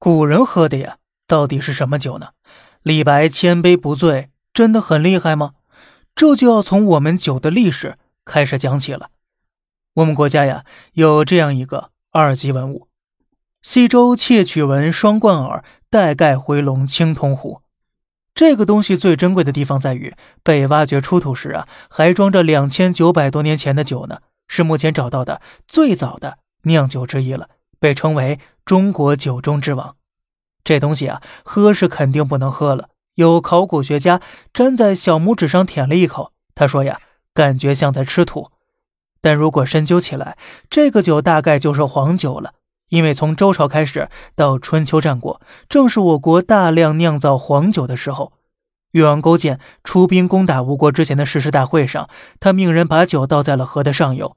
古人喝的呀，到底是什么酒呢？李白千杯不醉，真的很厉害吗？这就要从我们酒的历史开始讲起了。我们国家呀，有这样一个二级文物：西周窃取文双冠耳，带盖回龙青铜壶。这个东西最珍贵的地方在于，被挖掘出土时啊，还装着两千九百多年前的酒呢，是目前找到的最早的酿酒之一了。被称为中国酒中之王，这东西啊，喝是肯定不能喝了。有考古学家粘在小拇指上舔了一口，他说呀，感觉像在吃土。但如果深究起来，这个酒大概就是黄酒了，因为从周朝开始到春秋战国，正是我国大量酿造黄酒的时候。越王勾践出兵攻打吴国之前的誓师大会上，他命人把酒倒在了河的上游，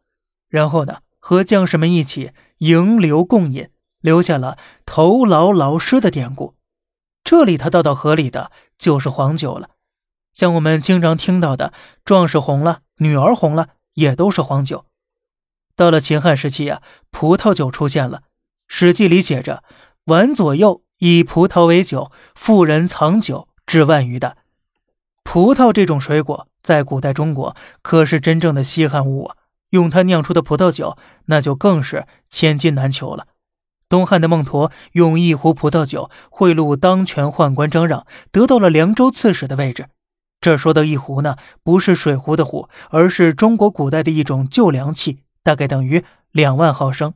然后呢？和将士们一起迎流共饮，留下了“头劳劳师”的典故。这里他倒到河里的就是黄酒了。像我们经常听到的“壮士红了，女儿红了”，也都是黄酒。到了秦汉时期呀，葡萄酒出现了，《史记》里写着：“晚左右以葡萄为酒，富人藏酒至万余担。”葡萄这种水果在古代中国可是真正的稀罕物啊。用它酿出的葡萄酒，那就更是千金难求了。东汉的孟佗用一壶葡萄酒贿赂当权宦官张让，得到了凉州刺史的位置。这说到一壶呢，不是水壶的壶，而是中国古代的一种旧凉器，大概等于两万毫升。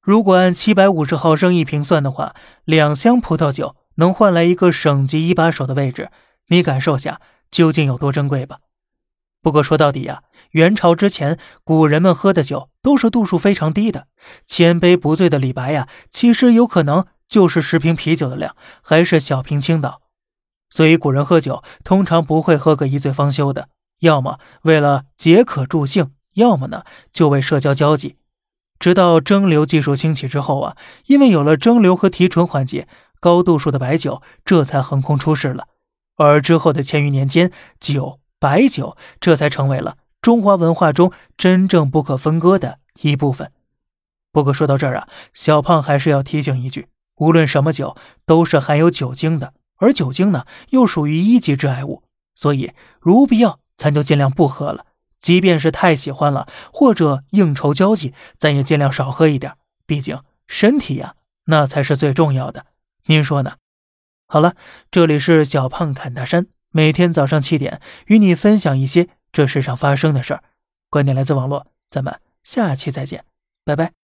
如果按七百五十毫升一瓶算的话，两箱葡萄酒能换来一个省级一把手的位置。你感受下究竟有多珍贵吧。不过说到底呀，元朝之前，古人们喝的酒都是度数非常低的。千杯不醉的李白呀，其实有可能就是十瓶啤酒的量，还是小瓶青岛。所以古人喝酒通常不会喝个一醉方休的，要么为了解渴助兴，要么呢就为社交交际。直到蒸馏技术兴起之后啊，因为有了蒸馏和提纯环节，高度数的白酒这才横空出世了。而之后的千余年间，酒。白酒这才成为了中华文化中真正不可分割的一部分。不过说到这儿啊，小胖还是要提醒一句：无论什么酒都是含有酒精的，而酒精呢又属于一级致癌物，所以如必要，咱就尽量不喝了。即便是太喜欢了，或者应酬交际，咱也尽量少喝一点。毕竟身体呀，那才是最重要的。您说呢？好了，这里是小胖侃大山。每天早上七点，与你分享一些这世上发生的事儿。观点来自网络，咱们下期再见，拜拜。